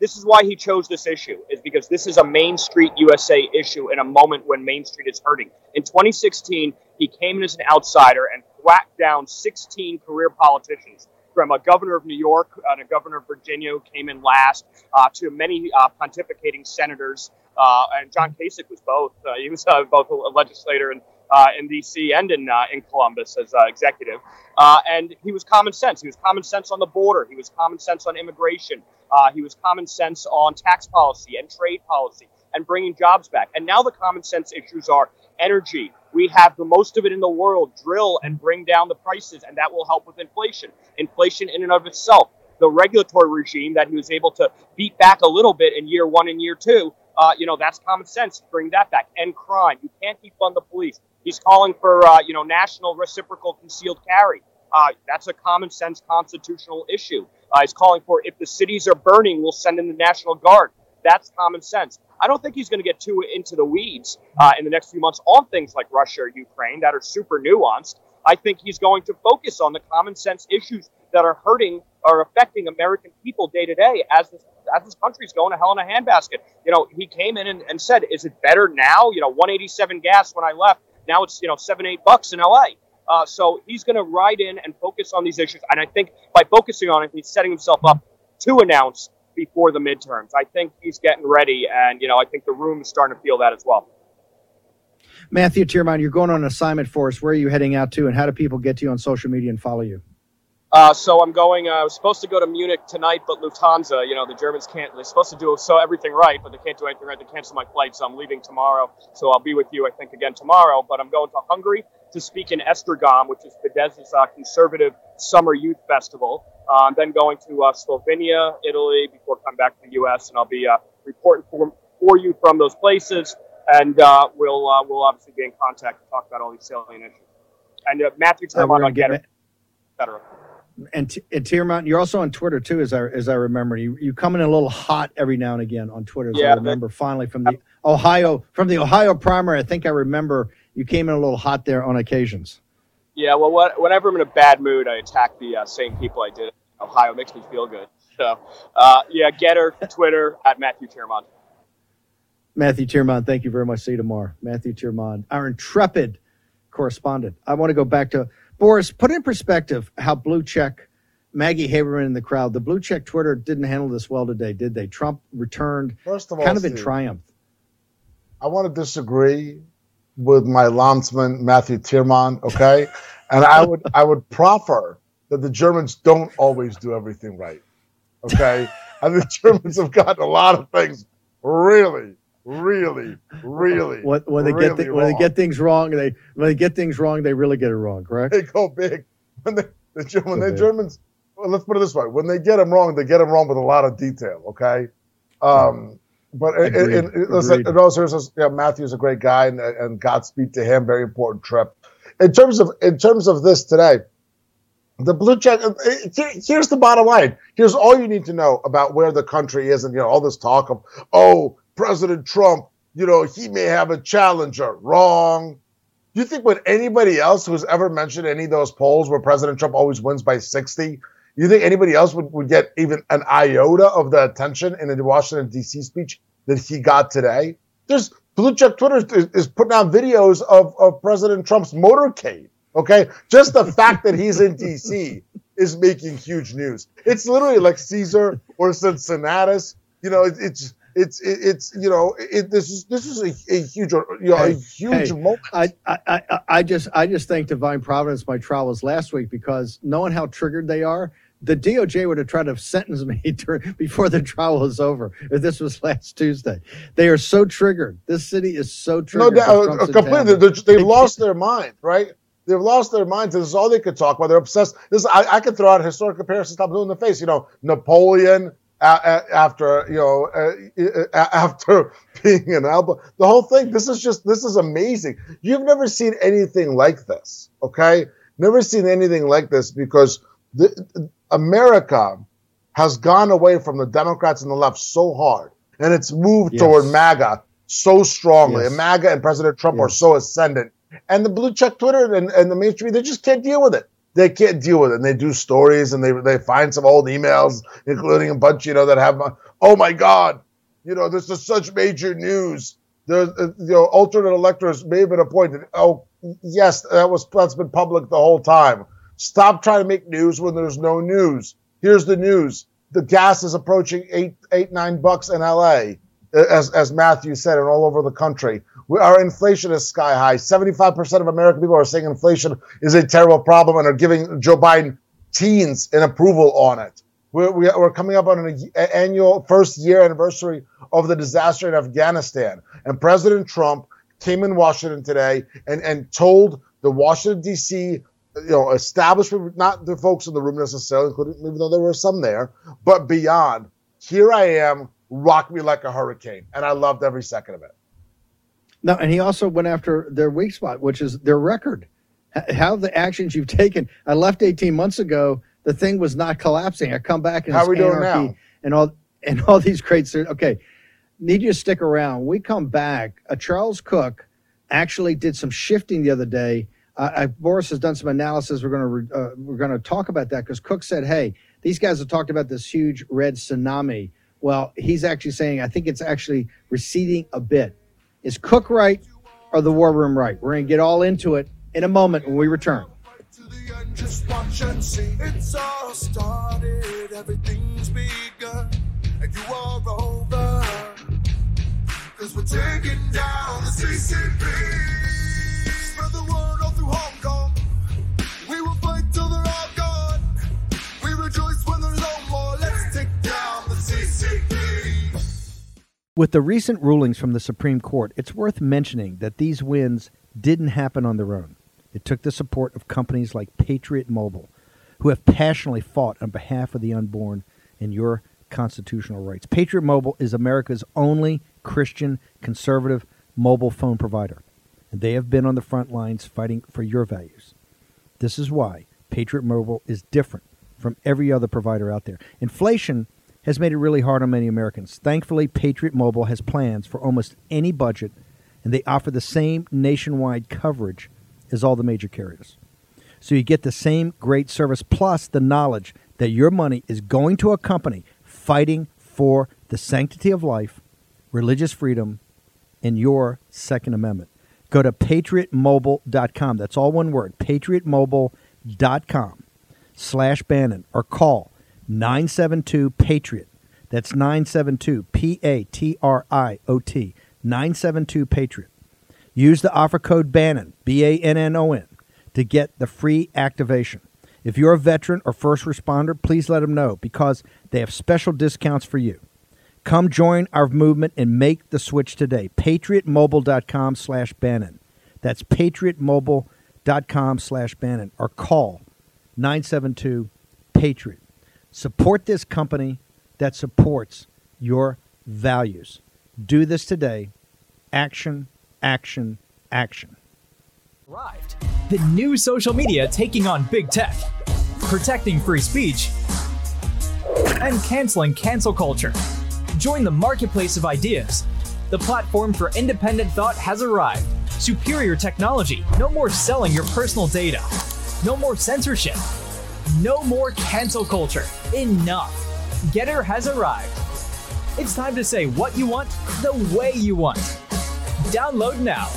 Speaker 4: this is why he chose this issue is because this is a main street usa issue in a moment when main street is hurting. In 2016 he came in as an outsider and whacked down 16 career politicians from a governor of new york and a governor of virginia who came in last uh, to many uh, pontificating senators uh, and john kasich was both uh, he was uh, both a legislator and uh, in D.C. and in uh, in Columbus as uh, executive, and he was common sense. He was common sense on the border. He was common sense on immigration. he was common sense on tax policy and trade policy and bringing jobs back. And now the common sense issues are energy. We have the most of it in the world. Drill and bring down the prices, and that will help with inflation. Inflation in and of itself. The regulatory regime that he was able to beat back a little bit in year one and year two, uh, you know, that's common sense. Bring that back. And crime. You can't defund the police. He's calling for uh, you know national reciprocal concealed carry. Uh, that's a common sense constitutional issue. Uh, he's calling for if the cities are burning, we'll send in the National Guard. That's common sense. I don't think he's going to get too into the weeds uh, in the next few months on things like Russia or Ukraine that are super nuanced. I think he's going to focus on the common sense issues that are hurting or affecting American people day to day as this as this country's going to hell in a handbasket. You know, he came in and, and said, "Is it better now?" You know, 187 gas when I left now it's you know seven eight bucks in LA. Uh, so he's going to ride in and focus on these issues, and I think by focusing on it, he's setting himself up to announce before the midterms. I think he's getting ready, and you know I think the room is starting to feel that as well.
Speaker 2: Matthew Tyrmand, you're going on an assignment for us. Where are you heading out to, and how do people get to you on social media and follow you?
Speaker 4: Uh, so I'm going. Uh, I was supposed to go to Munich tonight, but Lufthansa, you know, the Germans can't. They're supposed to do so everything right, but they can't do anything right. They cancel my flight, so I'm leaving tomorrow. So I'll be with you, I think, again tomorrow. But I'm going to Hungary to speak in Esztergom, which is Fidesz's uh, conservative summer youth festival. Uh, I'm then going to uh, Slovenia, Italy, before coming back to the U.S. And I'll be uh, reporting for, for you from those places, and we'll we'll obviously be in contact to talk about all these salient issues. And Matthew Tyrmand on Gettr, et cetera
Speaker 2: and, and Tyrmand, you're also on Twitter too, as I as I remember. You you come in a little hot every now and again on Twitter. As yeah, I remember finally from the Ohio from the Ohio primary. I think I remember you came in a little hot there on occasions.
Speaker 4: Yeah, well, what, whenever I'm in a bad mood, I attack the uh, same people I did. Ohio makes me feel good. So, uh, yeah, Gettr, <laughs> Twitter at Matthew Tyrmand.
Speaker 2: Matthew Tyrmand, thank you very much. See you tomorrow. Matthew Tyrmand, our intrepid correspondent. I want to go back to Boris, put in perspective how blue check Maggie Haberman in the crowd, the blue check Twitter didn't handle this well today, did they? Trump returned First of all, kind of Steve, in triumph.
Speaker 8: I want to disagree with my landsman Matthew Tyrmand, okay? <laughs> and I would I would proffer that the Germans don't always do everything right. Okay? and the <laughs> Germans have gotten a lot of things really, really, really. <laughs>
Speaker 2: When, when they
Speaker 8: really
Speaker 2: get thi- when they get things wrong, they when they get things wrong, they really get it wrong. Correct?
Speaker 8: they go big. When they, the, when the. Germans, well, let's put it this way: when they get them wrong, they get them wrong with a lot of detail. Okay, um, but
Speaker 2: Agreed.
Speaker 8: listen,
Speaker 2: Agreed.
Speaker 8: and also, here's- yeah, Matthew's a great guy, and, and Godspeed to him. Very important trip. In terms of in terms of this today, the blue check. uh, Here's the bottom line. Here's all you need to know about where the country is, and you know all this talk of oh, President Trump. You know he may have a challenger. Wrong. Do you think when anybody else who's ever mentioned any of those polls where President Trump always wins by 60, you think anybody else would, would get even an iota of the attention in the Washington, D.C. speech that he got today? There's Blue Check Twitter is, is putting out videos of, of President Trump's motorcade. Okay. Just the fact that he's in D.C. is making huge news. It's literally like Caesar or Cincinnatus. You know, it, it's. It's it, it's you know it, this is this is a, a huge you know a huge
Speaker 2: hey,
Speaker 8: moment.
Speaker 2: I, I, I, I just I just thank divine providence my trial was last week because knowing how triggered they are, the DOJ would have tried to sentence me <laughs> during, before the trial was over if this was last Tuesday. They are so triggered. This city is so triggered.
Speaker 8: No
Speaker 2: doubt,
Speaker 8: uh, completely.
Speaker 2: intent.
Speaker 8: They're- They've lost their mind, right? They've lost their minds. This is all they could talk about. They're obsessed. This I, I could throw out historic comparisons. Stop doing the face. You know, Napoleon after you know after <laughs> being an album. The whole thing. This is just this is amazing. You've never seen anything like this. Okay, never seen anything like this because the, America has gone away from the Democrats and the left so hard, and it's moved
Speaker 2: Yes.
Speaker 8: toward MAGA so strongly.
Speaker 2: Yes.
Speaker 8: And MAGA and President Trump are so ascendant. And the blue check Twitter and, and the mainstream, they just can't deal with it. They can't deal with it. And they do stories and they they find some old emails, including a bunch, you know, that have, oh my God, you know, this is such major news. Uh, you know, alternate electors may have been appointed. Oh, yes, that was that's been public the whole time. Stop trying to make news when there's no news. Here's the news: the gas is approaching eight, eight, nine bucks in L.A. As as Matthew said, and all over the country, our inflation is sky high. Seventy-five percent of American people are saying inflation is a terrible problem and are giving Joe Biden teens an approval on it. We're, we- we're coming up on an annual first year anniversary of the disaster in Afghanistan, and President Trump came in Washington today and and told the Washington D.C. you know establishment, not the folks in the room necessarily, including even though there were some there, but beyond. Here I am, rock me like a hurricane, and I loved every second of it.
Speaker 2: No, and he also went after their weak spot, which is their record. H- How the actions you've taken. I left 18 months ago. The thing was not collapsing. I come back and
Speaker 8: How
Speaker 2: it's
Speaker 8: we doing
Speaker 2: anarchy
Speaker 8: now?
Speaker 2: and all and all these great. ser- Okay, need you to stick around. We come back. Uh, Charles Cook actually did some shifting the other day. Uh, I, Boris has done some analysis. We're going to re, uh, we're going to talk about that because Cook said, "Hey, these guys have talked about this huge red tsunami." Well, he's actually saying, "I think it's actually receding a bit." Is Cook right or the War Room right? We're going to get all into it in a moment when we return. With the recent rulings from the Supreme Court, it's worth mentioning that these wins didn't happen on their own. It took the support of companies like Patriot Mobile, who have passionately fought on behalf of the unborn and your constitutional rights. Patriot Mobile is America's only Christian conservative mobile phone provider, and they have been on the front lines fighting for your values. This is why Patriot Mobile is different from every other provider out there. Inflation has made it really hard on many Americans. Thankfully, Patriot Mobile has plans for almost any budget, and they offer the same nationwide coverage as all the major carriers. So you get the same great service plus the knowledge that your money is going to a company fighting for the sanctity of life, religious freedom, and your Second Amendment. Go to patriotmobile.com. That's all one word, patriotmobile.com slash Bannon or call 972 Patriot. That's 972 P A T R I O T. 972 Patriot. Use the offer code Bannon, B A N N O N, to get the free activation. If you're a veteran or first responder, please let them know because they have special discounts for you. Come join our movement and make the switch today. PatriotMobile.com slash Bannon. That's PatriotMobile.com slash Bannon. Or call 972 Patriot. Support this company that supports your values. Do this today. Action, action, action.
Speaker 9: Arrived. The new social media taking on big tech, protecting free speech, and canceling cancel culture. Join the marketplace of ideas. The platform for independent thought has arrived. Superior technology. No more selling your personal data. No more censorship. No more cancel culture. Enough. Gettr has arrived. It's time to say what you want the way you want. Download now.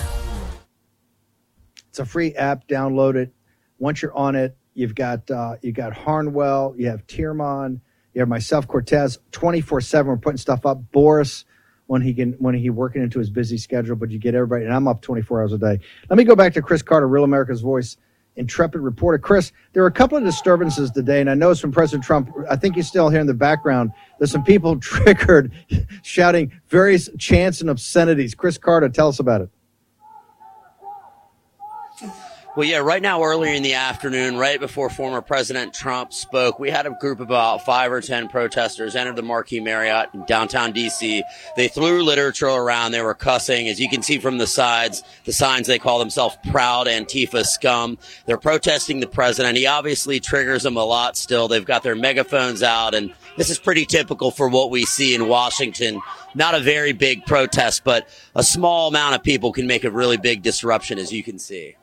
Speaker 2: It's a free app. Download it. Once you're on it, you've got uh, you got Harnwell, you have Tyrmand, you have myself, Cortez, twenty four seven. We're putting stuff up. Boris, when he can when he working into his busy schedule, but you get everybody, and I'm up twenty four hours a day. Let me go back to Chris Carter, Real America's Voice, intrepid reporter. Chris, there are a couple of disturbances today, and I know from President Trump. I think you still hear in the background. There's some people <laughs> triggered, shouting various chants and obscenities. Chris Carter, tell us about it.
Speaker 5: Well, yeah, right now, earlier in the afternoon, right before former President Trump spoke, we had a group of about five or 10 protesters enter the Marquis Marriott in downtown DC. They threw literature around. They were cussing. As you can see from the sides, the signs, they call themselves proud Antifa scum. They're protesting the president. He obviously triggers them a lot still. They've got their megaphones out and this is pretty typical for what we see in Washington. Not a very big protest, but a small amount of people can make a really big disruption, as you can see.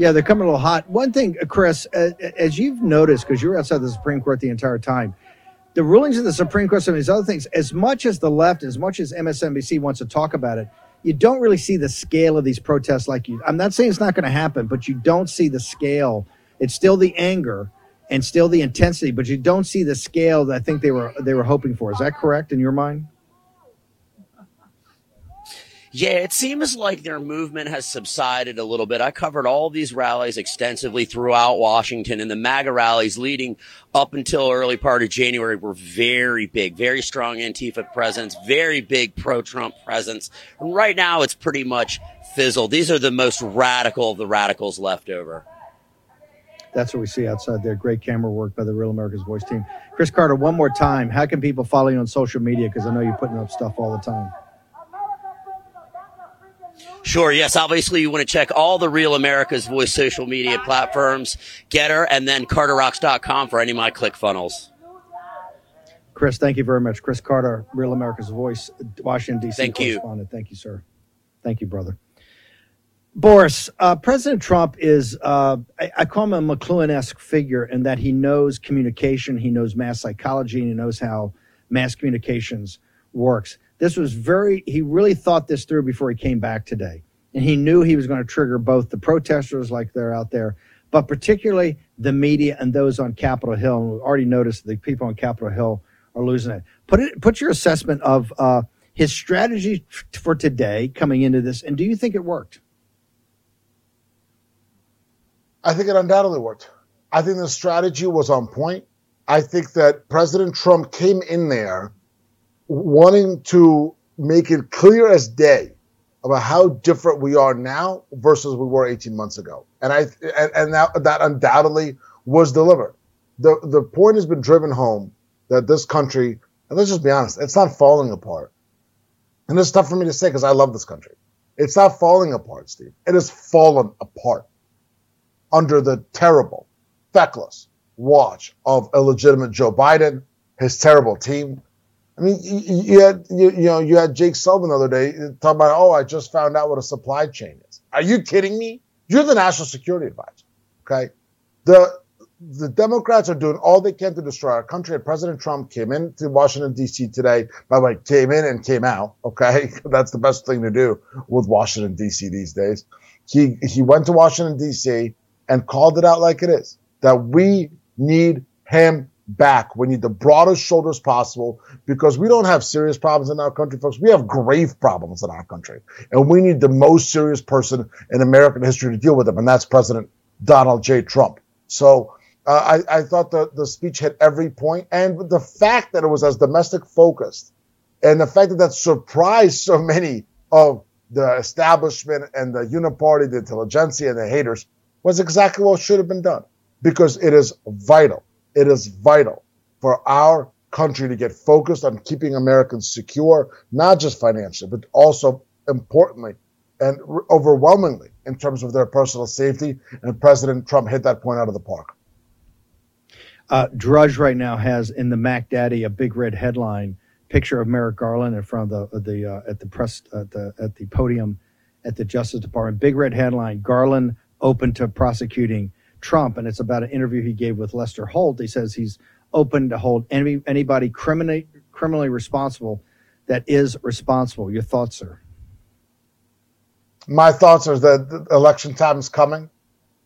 Speaker 2: Yeah, they're coming a little hot. One thing, uh, Chris, uh, as you've noticed, because you were outside the Supreme Court the entire time, the rulings of the Supreme Court, some of these other things, as much as the left, as much as MSNBC wants to talk about it, you don't really see the scale of these protests like you. I'm not saying it's not going to happen, but you don't see the scale. It's still the anger and still the intensity, but you don't see the scale that I think they were they were hoping for. Is that correct in your mind?
Speaker 5: Yeah, it seems like their movement has subsided a little bit. I covered all these rallies extensively throughout Washington, and the MAGA rallies leading up until early part of January were very big, very strong Antifa presence, very big pro-Trump presence. And right now, it's pretty much fizzled. These are the most radical of the radicals left over.
Speaker 2: That's what we see outside there. Great camera work by the Real America's Voice team. Chris Carter, one more time. How can people follow you on social media? Because I know you're putting up stuff all the time.
Speaker 5: Sure. Yes. Obviously, you want to check all the Real America's Voice social media platforms, Gettr, and then CarterRocks.com for any of my click funnels.
Speaker 2: Chris, thank you very much. Chris Carter, Real America's Voice, Washington, D.C.
Speaker 5: Thank you.
Speaker 2: correspondent. Thank you, sir. Thank you, brother. Boris, uh, President Trump is, uh, I, I, call him a McLuhan esque figure in that he knows communication, he knows mass psychology, and he knows how mass communications works. This was very, he really thought this through before he came back today. And he knew he was going to trigger both the protesters, like they're out there, but particularly the media and those on Capitol Hill. And we've already noticed the people on Capitol Hill are losing it. Put it, put your assessment of uh, his strategy for today coming into this, and do you think it worked?
Speaker 8: I think it undoubtedly worked. I think the strategy was on point. I think that President Trump came in there wanting to make it clear as day about how different we are now versus we were 18 months ago. And I and, and that that undoubtedly was delivered. The the point has been driven home that this country, and let's just be honest, it's not falling apart. And it's tough for me to say because I love this country. It's not falling apart, Steve. It has fallen apart under the terrible, feckless watch of illegitimate Joe Biden, his terrible team, I mean, you, had you, you, know you had Jake Sullivan the other day talking about, oh, I just found out what a supply chain is. Are you kidding me? You're the national security advisor. Okay, the the Democrats are doing all they can to destroy our country. And President Trump came into Washington D.C. today. By the way, came in and came out. Okay, <laughs> that's the best thing to do with Washington D.C. these days. He he went to Washington D.C. and called it out like it is that we need him back. We need the broadest shoulders possible because we don't have serious problems in our country, folks. We have grave problems in our country. And we need the most serious person in American history to deal with them, and that's President Donald J. Trump. So uh, I, I thought the, the speech hit every point, and the fact that it was as domestic focused And the fact that that surprised so many of the establishment and the uniparty, the intelligentsia, and the haters was exactly what should have been done because it is vital. It is vital for our country to get focused on keeping Americans secure, not just financially, but also importantly and overwhelmingly in terms of their personal safety. And President Trump hit that point out of the park.
Speaker 2: Uh, Drudge right now has in the Mac Daddy a big red headline picture of Merrick Garland in front of the the uh, at the press at the at the podium at the Justice Department. Big red headline: Garland open to prosecuting Trump, and it's about an interview he gave with Lester Holt. He says he's open to hold any, anybody criminally criminally responsible that is responsible. Your thoughts, sir?
Speaker 8: My thoughts are that election time is coming,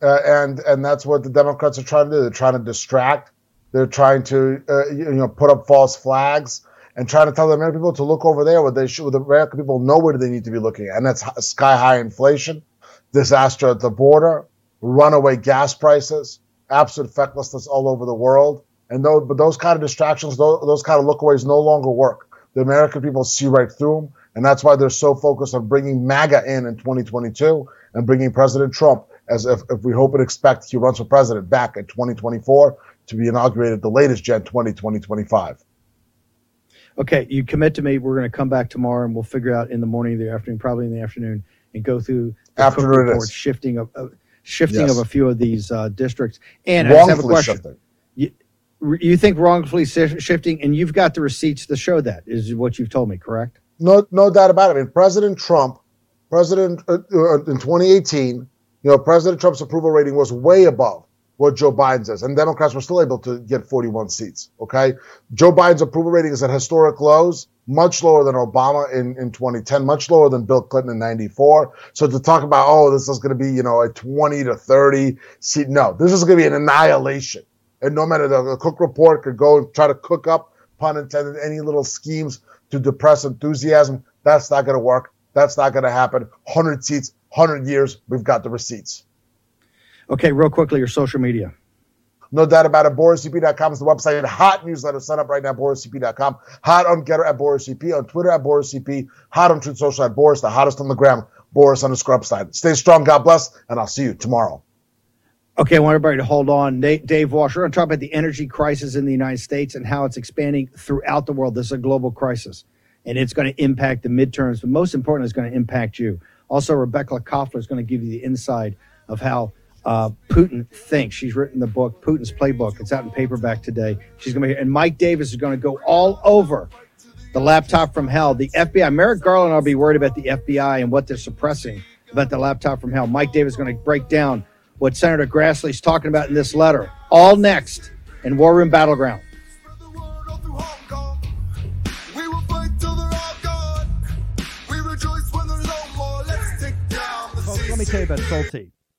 Speaker 8: uh, and and that's what the Democrats are trying to do. They're trying to distract. They're trying to uh, you know put up false flags and trying to tell the American people to look over there where they should. Where the American people know where they need to be looking at, and that's sky high inflation, disaster at the border, runaway gas prices, absolute fecklessness all over the world, and those but those kind of distractions, those, those kind of lookaways no longer work. The American people see right through them, and that's why they're so focused on bringing MAGA in in 2022 and bringing President Trump as if, if we hope and expect he runs for president back in 2024 to be inaugurated the latest Gen 20 2025.
Speaker 2: Okay, you commit to me. We're going to come back tomorrow and we'll figure out in the morning, the afternoon, probably in the afternoon, and go through the
Speaker 8: After
Speaker 2: Cook
Speaker 8: it
Speaker 2: report
Speaker 8: is.
Speaker 2: shifting of uh, shifting
Speaker 8: Yes.
Speaker 2: of a few of these uh, districts. And I just have a
Speaker 8: Wrongfully
Speaker 2: question. You, you think wrongfully shi- shifting, and you've got the receipts to show that is what you've told me, correct?
Speaker 8: No, no doubt about it. I mean, President Trump, President uh, uh, in 2018, you know, President Trump's approval rating was way above what Joe Biden's is, and Democrats were still able to get 41 seats. Okay, Joe Biden's approval rating is at historic lows, much lower than Obama in, in 2010, much lower than Bill Clinton in 94. So to talk about, oh, this is going to be, you know, a 20 to 30 seat, no, this is going to be an annihilation. And no matter the, the Cook report could go and try to cook up, pun intended, any little schemes to depress enthusiasm. That's not going to work. That's not going to happen. 100 seats, 100 years. We've got the receipts.
Speaker 2: Okay, real quickly, your social media.
Speaker 8: No doubt about it. BorisEP.com is the website. Hot newsletter. Sign up right now. BorisEP.com. Hot on Gettr at BorisEP. On Twitter at BorisEP. Hot on Truth Social at Boris. The hottest on the gram. Boris underscore upside. Stay strong. God bless. And I'll see you tomorrow.
Speaker 2: Okay, I want everybody to hold on. Dave Walsh, we're going to talk about the energy crisis in the United States and how it's expanding throughout the world. This is a global crisis, and it's going to impact the midterms, but most important, it's going to impact you. Also, Rebecca Koffler is going to give you the inside of how uh, Putin thinks. She's written the book, Putin's Playbook. It's out in paperback today. She's going to be, and Mike Davis is going to go all over the laptop from hell. The FBI, Merrick Garland, I'll be worried about the FBI and what they're suppressing about the laptop from hell. Mike Davis is going to break down what Senator Grassley's talking about in this letter. All next in War Room Battleground.
Speaker 10: We will fight till they're all gone. We rejoice when there's no more. Let's take down the
Speaker 11: Folks, let me tell you about Solti.